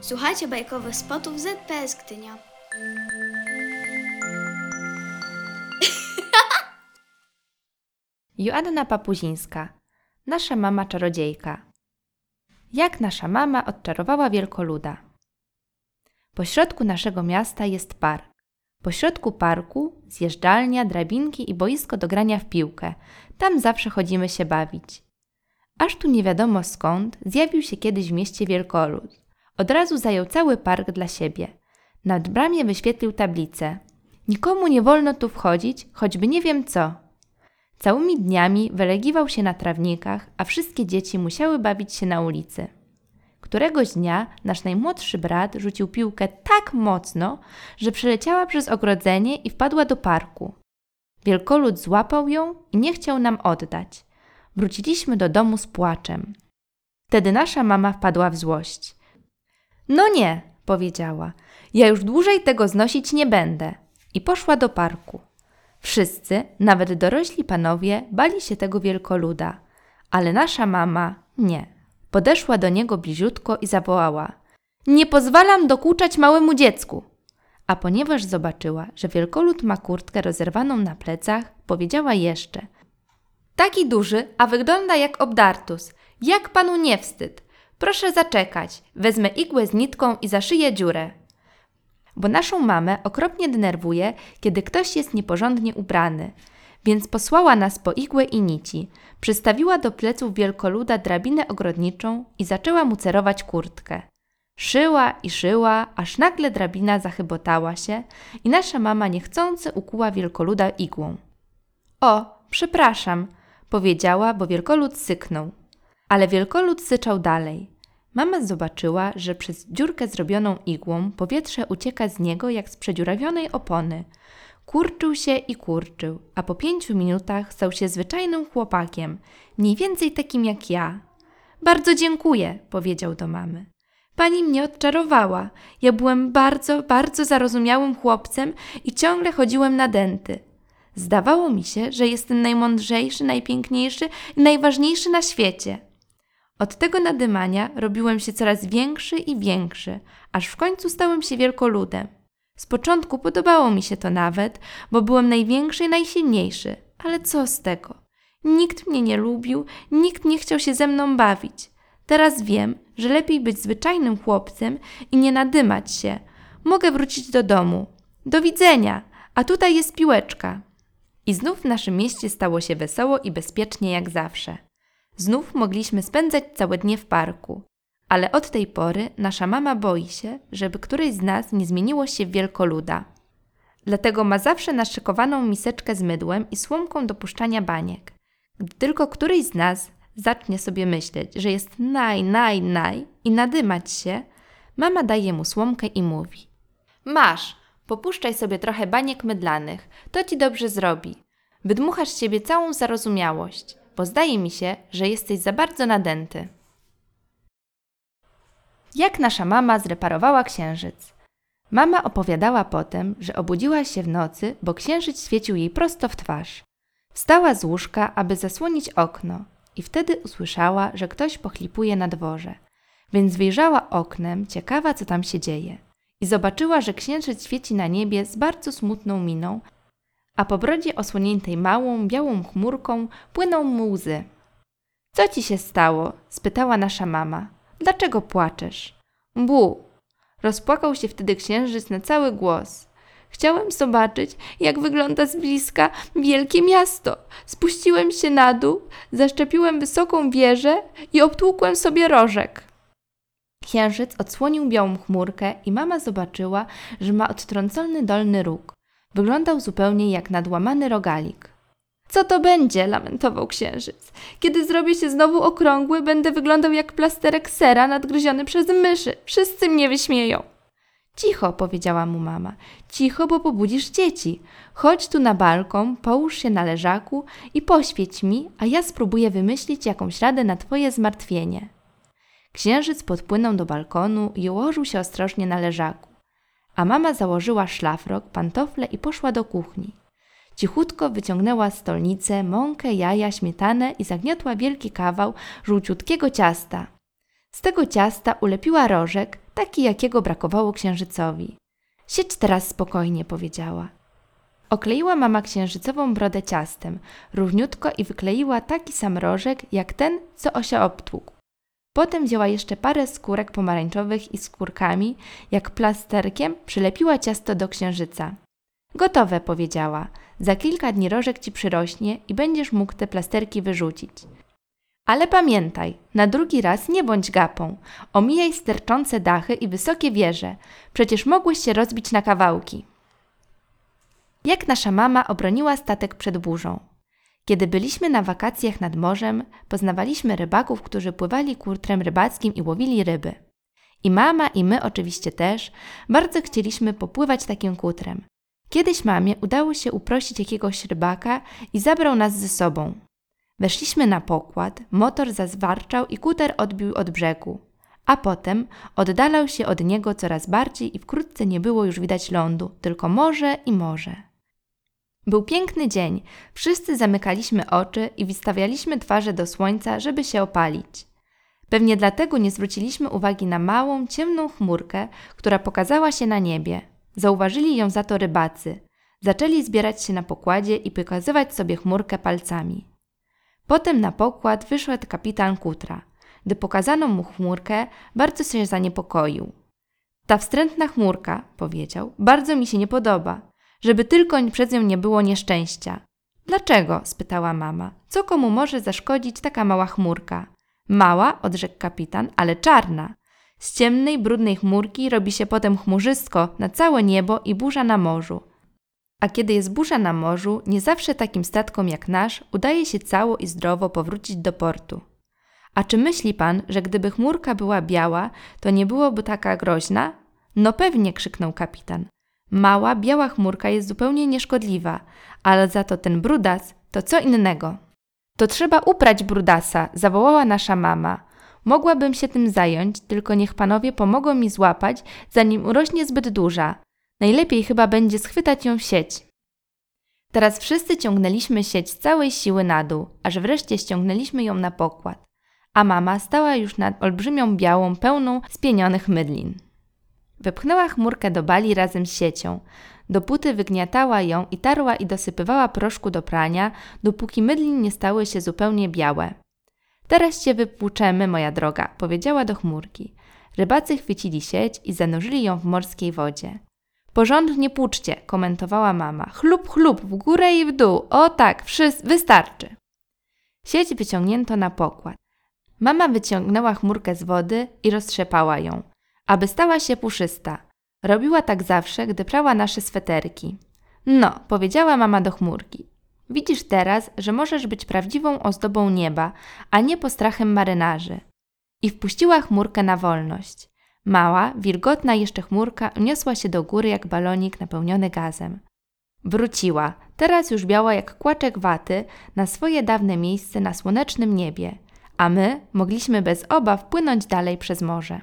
Słuchajcie bajkowych spotów ZPS Gdynia. Joanna Papuzińska, nasza mama czarodziejka. Jak nasza mama odczarowała wielkoluda. Po środku naszego miasta jest park. Po środku parku zjeżdżalnia, drabinki i boisko do grania w piłkę. Tam zawsze chodzimy się bawić. Aż tu nie wiadomo skąd zjawił się kiedyś w mieście wielkolud. Od razu zajął cały park dla siebie. Nad bramie wyświetlił tablicę. Nikomu nie wolno tu wchodzić, choćby nie wiem co. Całymi dniami wylegiwał się na trawnikach, a wszystkie dzieci musiały bawić się na ulicy. Któregoś dnia nasz najmłodszy brat rzucił piłkę tak mocno, że przeleciała przez ogrodzenie i wpadła do parku. Wielkolud złapał ją i nie chciał nam oddać. Wróciliśmy do domu z płaczem. Wtedy nasza mama wpadła w złość. No nie, powiedziała, ja już dłużej tego znosić nie będę. I poszła do parku. Wszyscy, nawet dorośli panowie, bali się tego wielkoluda, ale nasza mama nie. Podeszła do niego bliziutko i zawołała: Nie pozwalam dokuczać małemu dziecku! A ponieważ zobaczyła, że wielkolud ma kurtkę rozerwaną na plecach, powiedziała jeszcze: Taki duży, a wygląda jak obdartus. Jak panu nie wstyd? Proszę zaczekać, wezmę igłę z nitką i zaszyję dziurę bo naszą mamę okropnie denerwuje, kiedy ktoś jest nieporządnie ubrany. Więc posłała nas po igłę i nici, przystawiła do pleców wielkoluda drabinę ogrodniczą i zaczęła mu cerować kurtkę. Szyła i szyła, aż nagle drabina zachybotała się i nasza mama niechcący ukuła wielkoluda igłą. O, przepraszam, powiedziała, bo wielkolud syknął. Ale wielkolud syczał dalej. Mama zobaczyła, że przez dziurkę zrobioną igłą powietrze ucieka z niego jak z przedziurawionej opony. Kurczył się i kurczył, a po pięciu minutach stał się zwyczajnym chłopakiem, mniej więcej takim jak ja. Bardzo dziękuję, powiedział do mamy. Pani mnie odczarowała. Ja byłem bardzo, bardzo zarozumiałym chłopcem i ciągle chodziłem na denty. Zdawało mi się, że jestem najmądrzejszy, najpiękniejszy i najważniejszy na świecie. Od tego nadymania robiłem się coraz większy i większy, aż w końcu stałem się wielkoludem. Z początku podobało mi się to nawet, bo byłem największy i najsilniejszy, ale co z tego? Nikt mnie nie lubił, nikt nie chciał się ze mną bawić. Teraz wiem, że lepiej być zwyczajnym chłopcem i nie nadymać się. Mogę wrócić do domu. Do widzenia, a tutaj jest piłeczka. I znów w naszym mieście stało się wesoło i bezpiecznie jak zawsze. Znów mogliśmy spędzać całe dnie w parku. Ale od tej pory nasza mama boi się, żeby któryś z nas nie zmieniło się w wielkoluda. Dlatego ma zawsze naszykowaną miseczkę z mydłem i słomką do puszczania baniek. Gdy tylko któryś z nas zacznie sobie myśleć, że jest naj, naj, naj i nadymać się, mama daje mu słomkę i mówi: Masz, popuszczaj sobie trochę baniek mydlanych, to ci dobrze zrobi. Wydmuchasz z siebie całą zarozumiałość bo zdaje mi się, że jesteś za bardzo nadęty. Jak nasza mama zreparowała księżyc? Mama opowiadała potem, że obudziła się w nocy, bo księżyc świecił jej prosto w twarz. Wstała z łóżka, aby zasłonić okno i wtedy usłyszała, że ktoś pochlipuje na dworze. Więc wyjrzała oknem, ciekawa co tam się dzieje. I zobaczyła, że księżyc świeci na niebie z bardzo smutną miną, a po brodzie osłoniętej małą, białą chmurką płyną mu łzy. Co ci się stało? spytała nasza mama. Dlaczego płaczesz? Bu! Rozpłakał się wtedy księżyc na cały głos. Chciałem zobaczyć, jak wygląda z bliska wielkie miasto. Spuściłem się na dół, zaszczepiłem wysoką wieżę i obtłukłem sobie rożek. Księżyc odsłonił białą chmurkę i mama zobaczyła, że ma odtrącony dolny róg. Wyglądał zupełnie jak nadłamany rogalik. Co to będzie? lamentował księżyc. Kiedy zrobię się znowu okrągły, będę wyglądał jak plasterek sera nadgryziony przez myszy. Wszyscy mnie wyśmieją. Cicho, powiedziała mu mama. Cicho, bo pobudzisz dzieci. Chodź tu na balkon, połóż się na leżaku i poświeć mi, a ja spróbuję wymyślić jakąś radę na twoje zmartwienie. Księżyc podpłynął do balkonu i ułożył się ostrożnie na leżaku a mama założyła szlafrok, pantofle i poszła do kuchni. Cichutko wyciągnęła stolnicę, mąkę, jaja, śmietanę i zagniotła wielki kawał żółciutkiego ciasta. Z tego ciasta ulepiła rożek, taki jakiego brakowało księżycowi. Siedź teraz spokojnie, powiedziała. Okleiła mama księżycową brodę ciastem, równiutko i wykleiła taki sam rożek, jak ten, co Osia obtłukł. Potem wzięła jeszcze parę skórek pomarańczowych i skórkami, jak plasterkiem przylepiła ciasto do księżyca. Gotowe, powiedziała. Za kilka dni rożek ci przyrośnie i będziesz mógł te plasterki wyrzucić. Ale pamiętaj, na drugi raz nie bądź gapą. Omijaj sterczące dachy i wysokie wieże. Przecież mogłeś się rozbić na kawałki. Jak nasza mama obroniła statek przed burzą. Kiedy byliśmy na wakacjach nad morzem, poznawaliśmy rybaków, którzy pływali kurtrem rybackim i łowili ryby. I mama, i my oczywiście też bardzo chcieliśmy popływać takim kutrem. Kiedyś mamie udało się uprosić jakiegoś rybaka i zabrał nas ze sobą. Weszliśmy na pokład, motor zazwarczał i kuter odbił od brzegu. A potem oddalał się od niego coraz bardziej i wkrótce nie było już widać lądu, tylko morze i morze. Był piękny dzień, wszyscy zamykaliśmy oczy i wystawialiśmy twarze do słońca, żeby się opalić. Pewnie dlatego nie zwróciliśmy uwagi na małą, ciemną chmurkę, która pokazała się na niebie. Zauważyli ją za to rybacy. Zaczęli zbierać się na pokładzie i pokazywać sobie chmurkę palcami. Potem na pokład wyszedł kapitan Kutra. Gdy pokazano mu chmurkę, bardzo się zaniepokoił. Ta wstrętna chmurka, powiedział, bardzo mi się nie podoba, żeby tylko przez nią nie było nieszczęścia. Dlaczego? spytała mama. Co komu może zaszkodzić taka mała chmurka? Mała, odrzekł kapitan, ale czarna. Z ciemnej, brudnej chmurki robi się potem chmurzysko na całe niebo i burza na morzu. A kiedy jest burza na morzu, nie zawsze takim statkom jak nasz udaje się cało i zdrowo powrócić do portu. A czy myśli pan, że gdyby chmurka była biała, to nie byłoby taka groźna? No pewnie, krzyknął kapitan. Mała, biała chmurka jest zupełnie nieszkodliwa, ale za to ten brudas to co innego. To trzeba uprać brudasa, zawołała nasza mama. Mogłabym się tym zająć, tylko niech panowie pomogą mi złapać, zanim urośnie zbyt duża. Najlepiej chyba będzie schwytać ją w sieć. Teraz wszyscy ciągnęliśmy sieć z całej siły na dół, aż wreszcie ściągnęliśmy ją na pokład, a mama stała już nad olbrzymią białą, pełną spienionych mydlin. Wepchnęła chmurkę do bali razem z siecią. Dopóty wygniatała ją i tarła i dosypywała proszku do prania, dopóki mydlin nie stały się zupełnie białe. Teraz cię wypłuczemy, moja droga, powiedziała do chmurki. Rybacy chwycili sieć i zanurzyli ją w morskiej wodzie. Porządnie płuczcie, komentowała mama. Chlub, chlub, w górę i w dół. O tak, wszyscy, wystarczy. Sieć wyciągnięto na pokład. Mama wyciągnęła chmurkę z wody i roztrzepała ją, aby stała się puszysta. Robiła tak zawsze, gdy prała nasze sweterki. No, powiedziała mama do chmurki. Widzisz teraz, że możesz być prawdziwą ozdobą nieba, a nie postrachem marynarzy. I wpuściła chmurkę na wolność. Mała, wilgotna jeszcze chmurka uniosła się do góry jak balonik napełniony gazem. Wróciła, teraz już biała jak kłaczek waty, na swoje dawne miejsce na słonecznym niebie, a my mogliśmy bez obaw płynąć dalej przez morze.